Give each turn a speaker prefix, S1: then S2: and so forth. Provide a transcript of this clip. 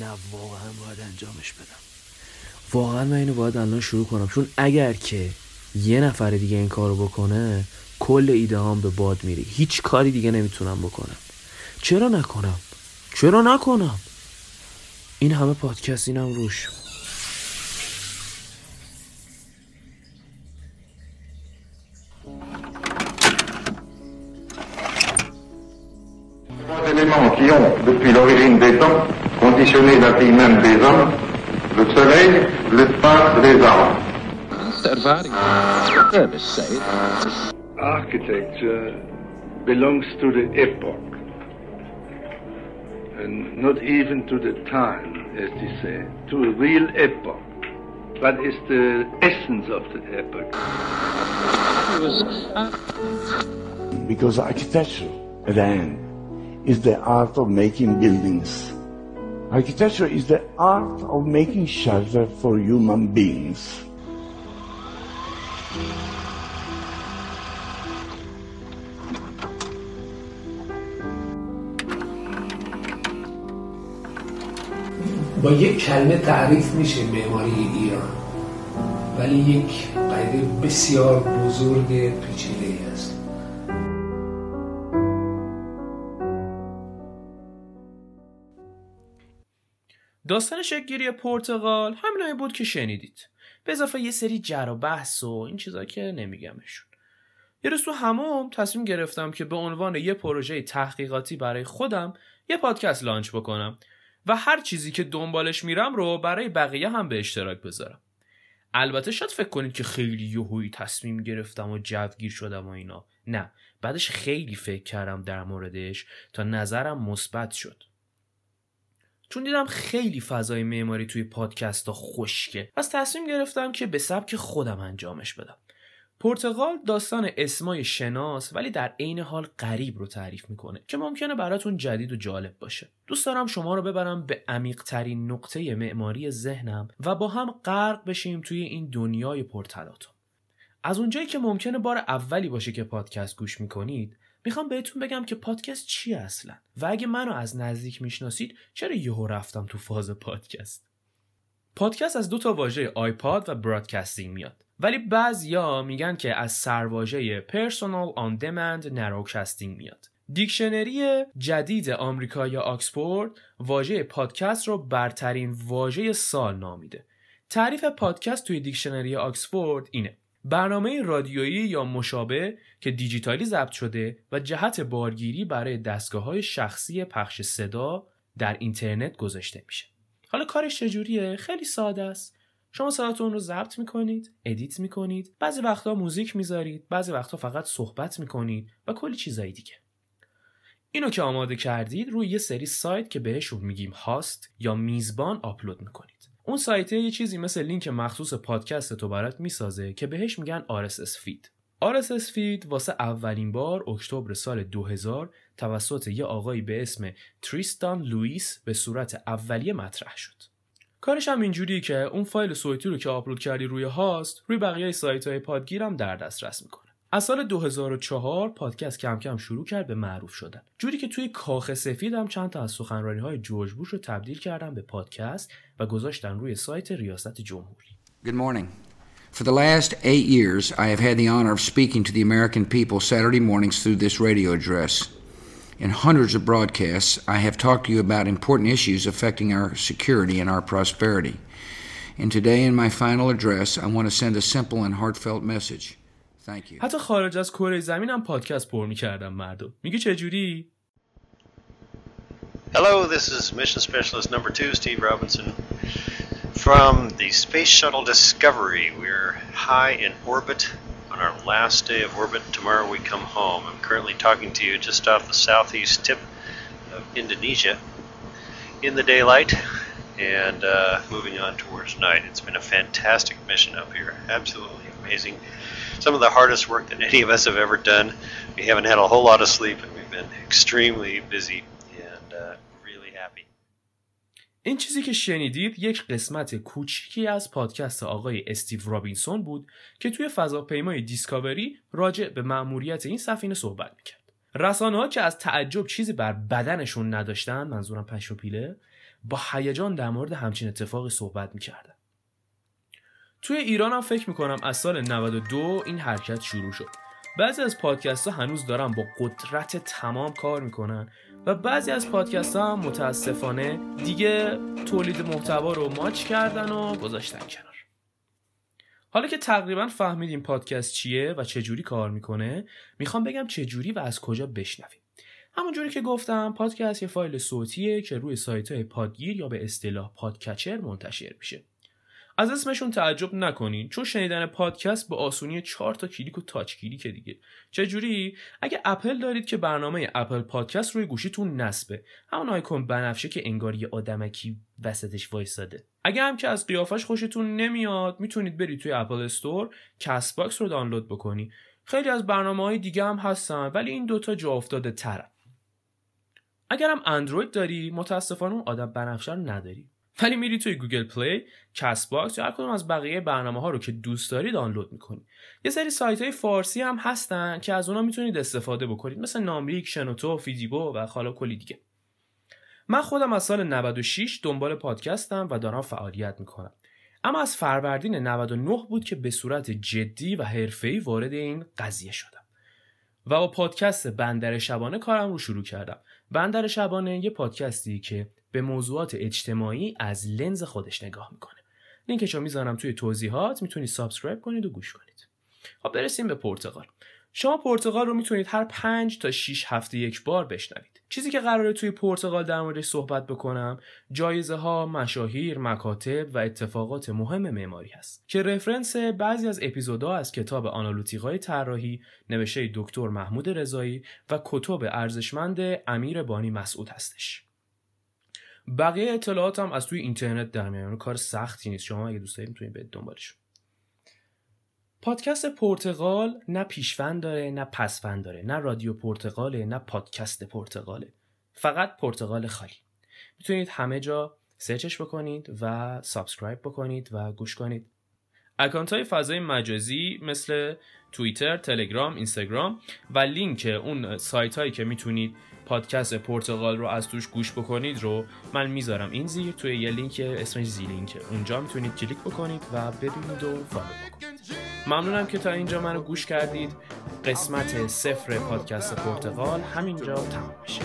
S1: نه واقعا باید انجامش بدم. واقعا من اینو باید الان شروع کنم. چون اگر که یه نفر دیگه این کارو بکنه کل ایده هام به باد میره. هیچ کاری دیگه نمی‌تونم بکنم. چرا نکنم؟ چرا نکنم؟ این همه پادکست اینم روش.
S2: Depuis l'origine des temps, conditionné la vie même des hommes, le soleil, l'espace, les arbres.
S3: Architecture belongs to the epoch and not even to the time, as they say, to a real epoch. What is the essence of the epoch?
S4: Because architecture, at the end, is the art of making buildings. Architecture is the art of making shelter for human beings.
S5: با یک کلمه تعریف میشه معماری ایران ولی یک قاعده بسیار بزرگ پیچیده است
S1: داستان شکلگیری پرتغال همینایی بود که شنیدید. به اضافه یه سری جر و بحث و این چیزا که نمیگمشون. یه روز تو هموم تصمیم گرفتم که به عنوان یه پروژه تحقیقاتی برای خودم یه پادکست لانچ بکنم و هر چیزی که دنبالش میرم رو برای بقیه هم به اشتراک بذارم. البته شاید فکر کنید که خیلی یهویی تصمیم گرفتم و جوگیر شدم و اینا. نه بعدش خیلی فکر کردم در موردش تا نظرم مثبت شد. چون دیدم خیلی فضای معماری توی پادکست ها خشکه. پس تصمیم گرفتم که به سبک خودم انجامش بدم. پرتغال داستان اسمای شناس ولی در عین حال غریب رو تعریف می‌کنه که ممکنه براتون جدید و جالب باشه. دوست دارم شما رو ببرم به عمیق ترین نقطه معماری ذهنم و با هم غرق بشیم توی این دنیای پرتلاطم از اونجایی که ممکنه بار اولی باشه که پادکست گوش می‌کنید می‌خوام بهتون بگم که پادکست چیه اصلا؟ و اگه منو از نزدیک می‌شناسید چرا یهو رفتم تو فاز پادکست؟ پادکست از دو تا واژه iPod و broadcasting میاد. ولی بعضیا میگن که از سرواژه personal on demand narrowcasting میاد. دیکشنری جدید آمریکا یا آکسفورد واژه پادکست رو برترین واژه سال نامیده. تعریف پادکست توی دیکشنری آکسفورد اینه. برنامه رادیویی یا مشابه که دیجیتالی ضبط شده و جهت بارگیری برای دستگاه های شخصی پخش صدا در اینترنت گذاشته میشه. حالا کارش چجوریه؟ خیلی ساده است. شما صداتون رو ضبط می‌کنید edit می‌کنید بعضی وقتا موزیک می‌ذارید بعضی وقتا فقط صحبت می‌کنید و کلی چیزایی دیگه. اینو که آماده کردید روی یه سری سایت که بهشون میگیم host یا میزبان آپلود می‌کنید. اون سایت یه چیزی مثل لینک مخصوص پادکست تو برات می‌سازه که بهش میگن RSS feed RSS feed واسه اولین بار اکتبر سال 2000 توسط یه آقایی به اسم تریستان لوئیس به صورت اولیه مطرح شد. کارش هم اینجوریه که اون فایل صوتی رو که آپلود کردی روی host روی بقیه سایت های پادگیرم در دسترس می‌کنه. از سال 2004 پادکست کم کم شروع کرد به معروف شدن. جوری که توی کاخ سفید هم چند تا از سخنرانی های جورج بوش رو تبدیل کردن به پادکست و گذاشتن روی سایت ریاست جمهوری.
S6: Good morning. For the last eight years, I have had the honor of speaking to the American people Saturday mornings through this radio address. In hundreds of broadcasts, I have talked to you about important issues affecting our security and our prosperity. And today, in my final address, I want to send a simple and heartfelt message. Thank you.
S1: حتی خارج از کره زمین هم پادکست پر میکردم مردم. میگی چه جوری؟
S7: Hello, this is Mission Specialist number two, Steve Robinson. From the Space Shuttle Discovery, we're high in orbit on our last day of orbit. Tomorrow we come home. I'm currently talking to you just off the southeast tip of Indonesia in the daylight and uh, moving on towards night. It's been a fantastic mission up here. Absolutely amazing. Some of the hardest work that any of us have ever done. We haven't had a whole lot of sleep and we've been extremely busy and uh, really happy.
S1: این چیزی که شنیدید یک قسمت کوچیکی از پادکست آقای استیو رابینسون بود که توی فضاپیمای دیسکاوری راجع به مأموریت این سفینه صحبت می‌کرد. رسانه ها که از تعجب چیزی بر بدنشون نداشتن منظورم پشم و پیله با هیجان در مورد همچین اتفاقی صحبت می‌کردن توی ایران هم فکر می‌کنم از سال 92 این حرکت شروع شد. بعضی از پادکست ها هنوز دارن با قدرت تمام کار می‌کنن و بعضی از پادکست ها هم متاسفانه دیگه تولید محتوا رو ماچ کردن و گذاشتن کنار. حالا که تقریبا فهمیدیم پادکست چیه و چجوری کار می‌کنه می‌خوام بگم چجوری و از کجا بشنویم. همونجوری که گفتم پادکست یه فایل صوتیه که روی سایت های پادگیر یا به اصطلاح podcatcher منتشر میشه. از اسمشون تعجب نکنین چون شنیدن پادکست به آسونی چهار تا کلیک و touch کلیک دیگه. چجوری؟ اگه اپل دارید که برنامه اپل پادکست روی گوشیتون نصبه. همون آیکون بنفشه که انگار یه آدمکی وسطش وایساده اگه هم که از قیافش خوشتون نمیاد می‌تونید برید توی اپل استور کست باکس رو دانلود بکنی. خیلی از برنامه های دیگه هم هستن ولی این دوتا جا افتاده ترن. اگرم اندروید داری متاسفانه اون آدم بنفشه رو نداری. ولی میری توی گوگل پلی، کست باکس یا هر کدوم از بقیه برنامه ها رو که دوست داری دانلود می‌کنی. یه سری سایت های فارسی هم هستن که از اونا می‌تونید استفاده بکنید مثل ناملیک، شنوتو، فیدیبو و حالا کلی دیگه. من خودم از سال 96 دنبال پادکستم و دارم فعالیت می‌کنم. اما از فروردین 99 بود که به صورت جدی و حرفه‌ای وارد این قضیه شدم. و با پادکست بندر شبانه کارم رو شروع کردم. بندر شبانه یه پادکستی که به موضوعات اجتماعی از لنز خودش نگاه می‌کنه. لینکش رو می‌ذارم توی توضیحات می‌تونید subscribe کنید و گوش کنید. خب برسیم به پرتغال. شما پرتغال رو می‌تونید هر 5 تا 6 هفته یک بار بشنوید. چیزی که قراره توی پرتغال در موردش صحبت بکنم جایزه ها مشاهیر مکاتب و اتفاقات مهم معماری هست که reference بعضی از اپیزودها از کتاب آنالوطیقای طراحی نوشته دکتر محمود رضایی و کتب ارزشمند امیر بانی مسعود هستش. بقیه اطلاعات هم از توی اینترنت در میان کار سختی نیست. شما اگه دوست دارید می‌تونید برید دنبالش. پادکست پرتغال نه پیشوند داره نه پسوند داره. نه رادیو پرتغاله نه پادکست پرتغاله. فقط پرتغال خالی. می‌تونید همه جا search ش بکنید و subscribe بکنید و گوش کنید. account های فضای مجازی مثل توییتر، تلگرام، اینستاگرام و لینک اون سایت هایی که می‌تونید پادکست پرتغال رو از توش گوش بکنید رو من می‌ذارم این زیر. توی یه لینک اسمش زی لینکه اونجا می‌تونید کلیک بکنید و ببینید و follow بکنید. ممنونم که تا اینجا منو گوش کردید. قسمت صفر پادکست پرتغال همینجا تمام میشه.